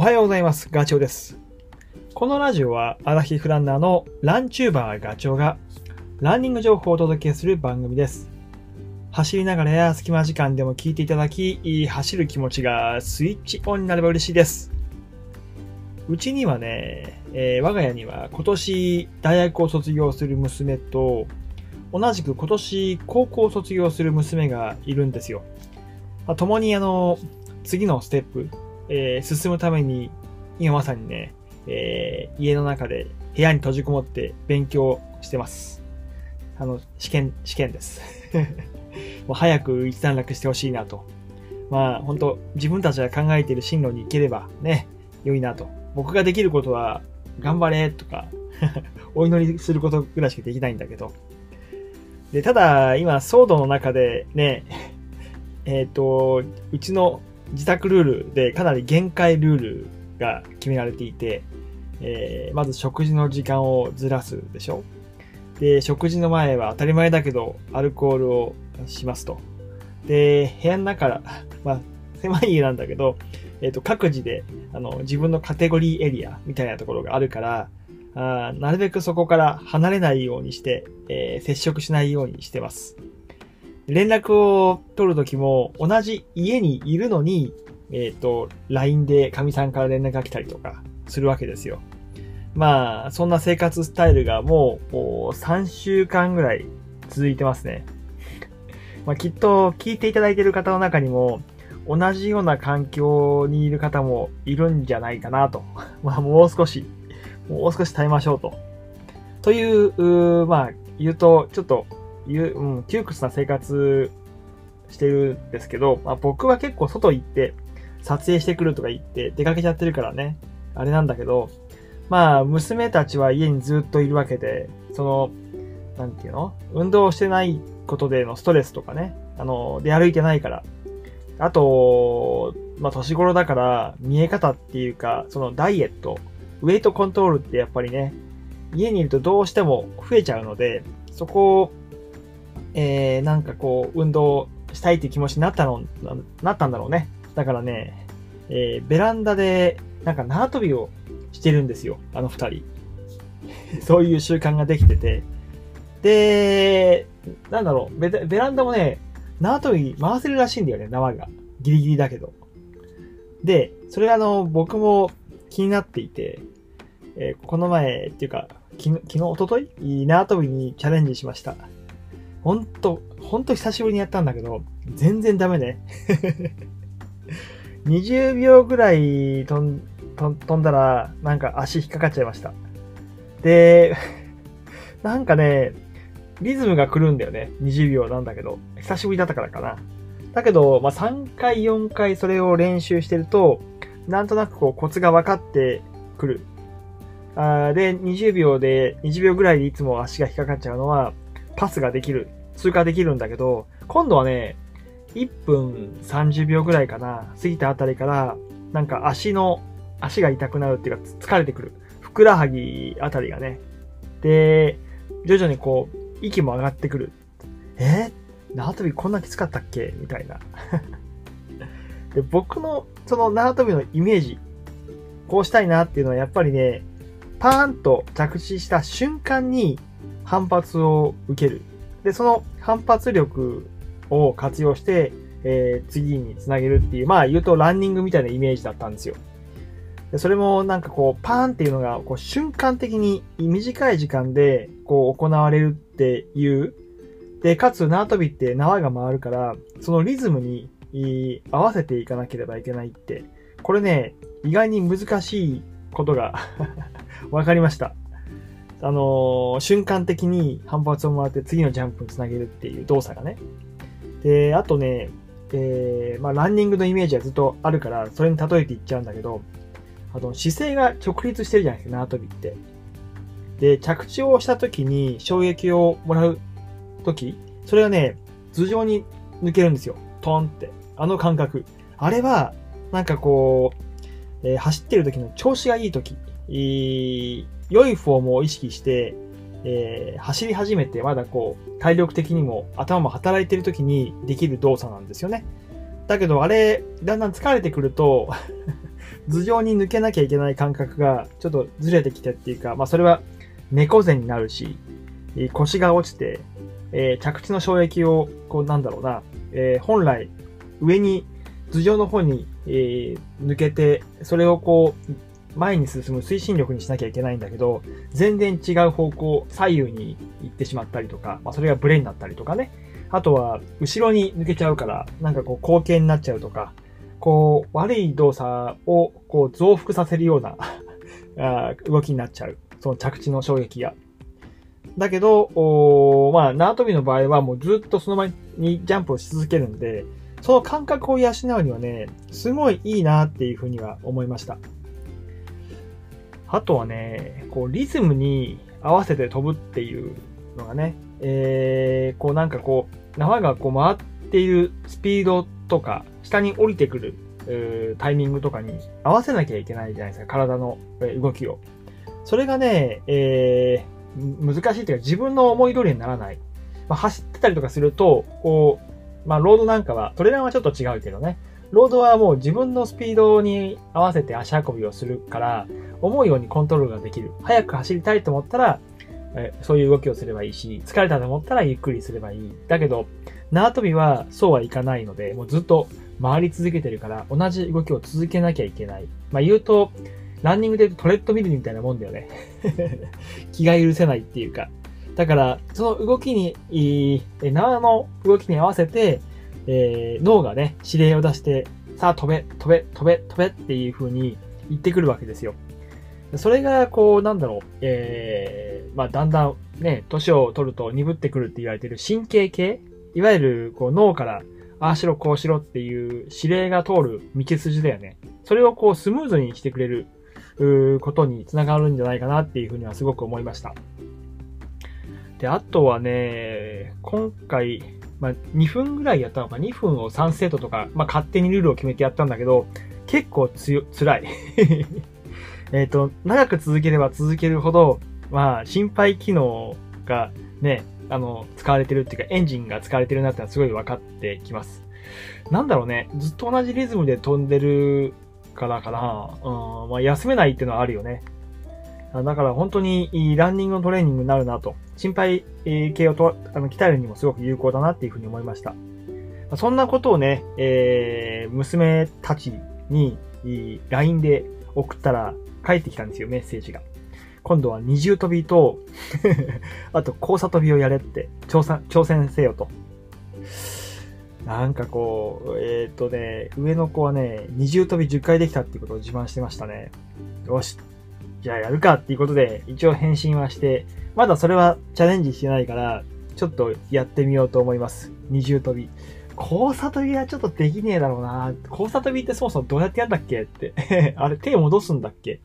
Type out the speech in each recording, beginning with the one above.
おはようございます。ガチョウです。このラジオはアラヒフランナーのランチューバーガチョウがランニング情報をお届けする番組です。走りながらや隙間時間でも聞いていただき、走る気持ちがスイッチオンになれば嬉しいです。うちにはね、えー我が家には今年大学を卒業する娘と同じく今年高校を卒業する娘がいるんですよ。まあ共にあの、次のステップ、えー進むために、今まさにね、えー家の中で部屋に閉じこもって勉強してます。あの、試験、試験です。もう早く一段落してほしいなと。まあ、本当自分たちが考えている進路に行ければね、良いなと。僕ができることは、頑張れとか、お祈りすることぐらいしかできないんだけど。で、ただ、今、騒動の中でね、えっ、と、うちの自宅ルールでかなり限界ルールが決められていて、えーまず食事の時間をずらすでしょ？で、食事の前は当たり前だけど、アルコールをしますと。で、部屋の中から、まあ、狭い家なんだけど、えっ、と、各自で、あの、自分のカテゴリーエリアみたいなところがあるから、あなるべくそこから離れないようにして、えー接触しないようにしてます。連絡を取るときも、同じ家にいるのに、えっ、と、LINE で神さんから連絡が来たりとかするわけですよ。まあ、そんな生活スタイルがもう、3週間ぐらい続いてますね。まあ、きっと聞いていただいている方の中にも、同じような環境にいる方もいるんじゃないかなと。まあ、もう少し、もう少し耐えましょうと。という、うまあ、言うと、ちょっと、言う、うん、窮屈な生活してるんですけど、まあ、僕は結構外行って、撮影してくるとか言って出かけちゃってるからね、あれなんだけど、まあ、娘たちは家にずっといるわけで、その、なんていうの？運動してないことでのストレスとかね、あの、出歩いてないから。あと、まあ、年頃だから、見え方っていうか、そのダイエット、ウェイトコントロールってやっぱりね、家にいるとどうしても増えちゃうので、そこを、えー、なんかこう、運動したいっていう気持ちになったの、なったんだろうね。だからね、えー、ベランダで、なんか縄跳びをしてるんですよ、あの二人。そういう習慣ができてて。で、なんだろう、ベベランダもね、縄跳び回せるらしいんだよね、縄が。ギリギリだけど。で、それあの、僕も気になっていて、えーこの前、っていうか、昨日、昨日、一昨日？縄跳びにチャレンジしました。ほんと、ほんと久しぶりにやったんだけど、全然ダメね。20秒ぐらい飛ん飛んだら、なんか足引っかかっちゃいました。で、なんかね、リズムが来るんだよね。20秒なんだけど。久しぶりだったからかな。だけど、まあ、3回、4回それを練習してると、なんとなくこうコツが分かってくる。あで、20秒で、20秒ぐらいでいつも足が引っかかっちゃうのは、パスができる。通過できるんだけど、今度はね、1分30秒ぐらいかな、過ぎたあたりから、なんか足の、足が痛くなるっていうか、疲れてくる。ふくらはぎあたりがね。で、徐々にこう、息も上がってくる。え？縄跳びこんなきつかったっけ？みたいな。で、僕の、その縄跳びのイメージ、こうしたいなっていうのはやっぱりね、パーンと着地した瞬間に反発を受ける。で、その反発力を活用して、えー次につなげるっていう、まあ言うとランニングみたいなイメージだったんですよ。でそれもなんかこう、パーンっていうのが、こう瞬間的に短い時間で、こう行われるっていう。で、かつ縄跳びって縄が回るから、そのリズムに合わせていかなければいけないって。これね、意外に難しいことが わかりました。あのー瞬間的に反発をもらって次のジャンプにつなげるっていう動作がね。で、あとね、えーまあ、ランニングのイメージはずっとあるから、それに例えていっちゃうんだけど、あの、姿勢が直立してるじゃないですか、縄跳びって。で、着地をした時に衝撃をもらう時、それがね、頭上に抜けるんですよ。トンって。あの感覚。あれは、なんかこう、えー走ってる時の調子がいい時、良いフォームを意識して、えー走り始めて、まだこう、体力的にも頭も働いてる時にできる動作なんですよね。だけど、あれ、だんだん疲れてくると、頭上に抜けなきゃいけない感覚がちょっとずれてきてっていうか、まあそれは猫背になるし、腰が落ちて、えー、着地の衝撃を、こうなんだろうな、えー、本来上に頭上の方に、えー、抜けて、それをこう、前に進む推進力にしなきゃいけないんだけど、全然違う方向、左右に行ってしまったりとか、まあ、それがブレになったりとかね。あとは、後ろに抜けちゃうから、なんかこう、後傾になっちゃうとか、こう、悪い動作を、こう、増幅させるような 動きになっちゃう。その着地の衝撃が。だけど、おまあ、縄跳びの場合はもうずっとその前にジャンプをし続けるんで、その感覚を養うにはね、すごいいいなっていうふうには思いました。あとはね、こう、リズムに合わせて飛ぶっていうのがね、えー、こうなんかこう、縄がこう回っているスピードとか、下に降りてくるタイミングとかに合わせなきゃいけないじゃないですか、体の動きを。それがね、えー、難しいというか自分の思い通りにならない。まあ、走ってたりとかすると、こう、まあ、ロードなんかは、トレランはちょっと違うけどね、ロードはもう自分のスピードに合わせて足運びをするから、思うようにコントロールができる。早く走りたいと思ったら、えそういう動きをすればいいし、疲れたと思ったらゆっくりすればいい。だけど、縄跳びはそうはいかないので、もうずっと回り続けてるから、同じ動きを続けなきゃいけない。まあ言うと、ランニングで言うとトレッドミルみたいなもんだよね。気が許せないっていうか。だから、その動きに、縄の動きに合わせて、えー、脳がね、指令を出して、さあ飛べ、飛べ、飛べ、飛べっていう風に言ってくるわけですよ。それが、こう、なんだろう、えー、まあ、だんだんね、年を取ると鈍ってくるって言われてる神経系いわゆる、こう、脳から、ああしろ、こうしろっていう指令が通る道筋だよね。それをこう、スムーズにしてくれる、うことにつながるんじゃないかなっていうふうにはすごく思いました。で、あとはね、今回、まあ、2分ぐらいやったのか、2分を3セットとか、まあ、勝手にルールを決めてやったんだけど、結構つよ、辛い。えっと、長く続ければ続けるほど、まあ、心配機能がね、あの、使われてるっていうか、エンジンが使われてるなってのはすごい分かってきます。なんだろうね、ずっと同じリズムで飛んでるからかな。うん、まあ、休めないっていうのはあるよね。だから本当にいいランニングのトレーニングになるなと。心配系をとあの鍛えるにもすごく有効だなっていうふうに思いました。そんなことをね、えー、娘たちに LINE で送ったら帰ってきたんですよ、メッセージが。今度は二重跳びと あと交差跳びをやれって挑戦、挑戦せよと。なんかこう、えっ、ー、とね、上の子はね、二重跳び10回できたっていうことを自慢してましたね。よし、じゃあやるかっていうことで、一応返信はして、まだそれはチャレンジしてないから、ちょっとやってみようと思います。二重跳び。交差跳びはちょっとできねえだろうな。交差跳びってそもそもどうやってやるんだっけって。あれ手戻すんだっけ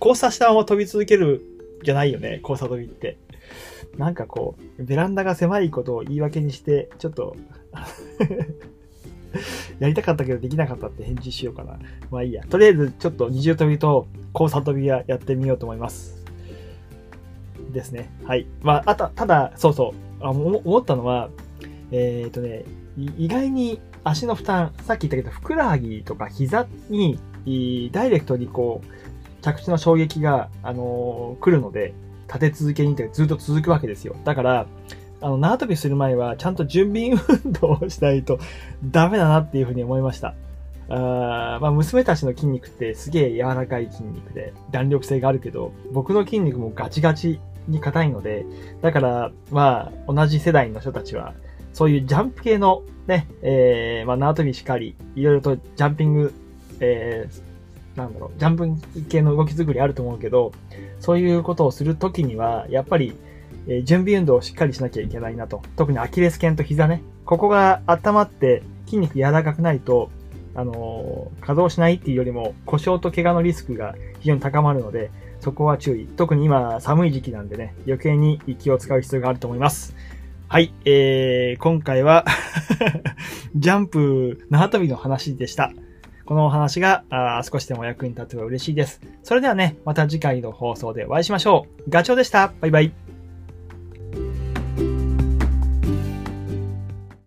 交差したまま飛び続けるじゃないよね。交差跳びって。なんかこう、ベランダが狭いことを言い訳にして、ちょっとやりたかったけどできなかったって返事しようかな。まあいいや。とりあえずちょっと二重跳びと交差跳びはやってみようと思います。ですね。はい。まあ、あと、ただ、そうそう。あ思ったのは、えっ、とね、意外に足の負担、さっき言ったけど、ふくらはぎとか膝に、ダイレクトにこう、着地の衝撃が、あのー、来るので、立て続けにってずっと続くわけですよ。だから、あの、縄跳びする前は、ちゃんと準備運動をしないとダメだなっていうふうに思いました。あまあ、娘たちの筋肉ってすげえ柔らかい筋肉で弾力性があるけど、僕の筋肉もガチガチに硬いので、だから、まあ、同じ世代の人たちは、そういうジャンプ系のね、えー、まあ、縄跳びしかり、いろいろとジャンピング、えー、なんだろう、ジャンプ系の動き作りあると思うけど、そういうことをするときには、やっぱり、え、準備運動をしっかりしなきゃいけないなと。特にアキレス腱と膝ね。ここが温まって筋肉柔らかくないと、あのー、稼働しないっていうよりも故障と怪我のリスクが非常に高まるので、そこは注意。特に今寒い時期なんでね、余計に気を使う必要があると思います。はい、えー、今回は ジャンプ縄跳びの話でした。このお話があ少しでも役に立てば嬉しいです。それではね、また次回の放送でお会いしましょう。ガチョウでした。バイバイ。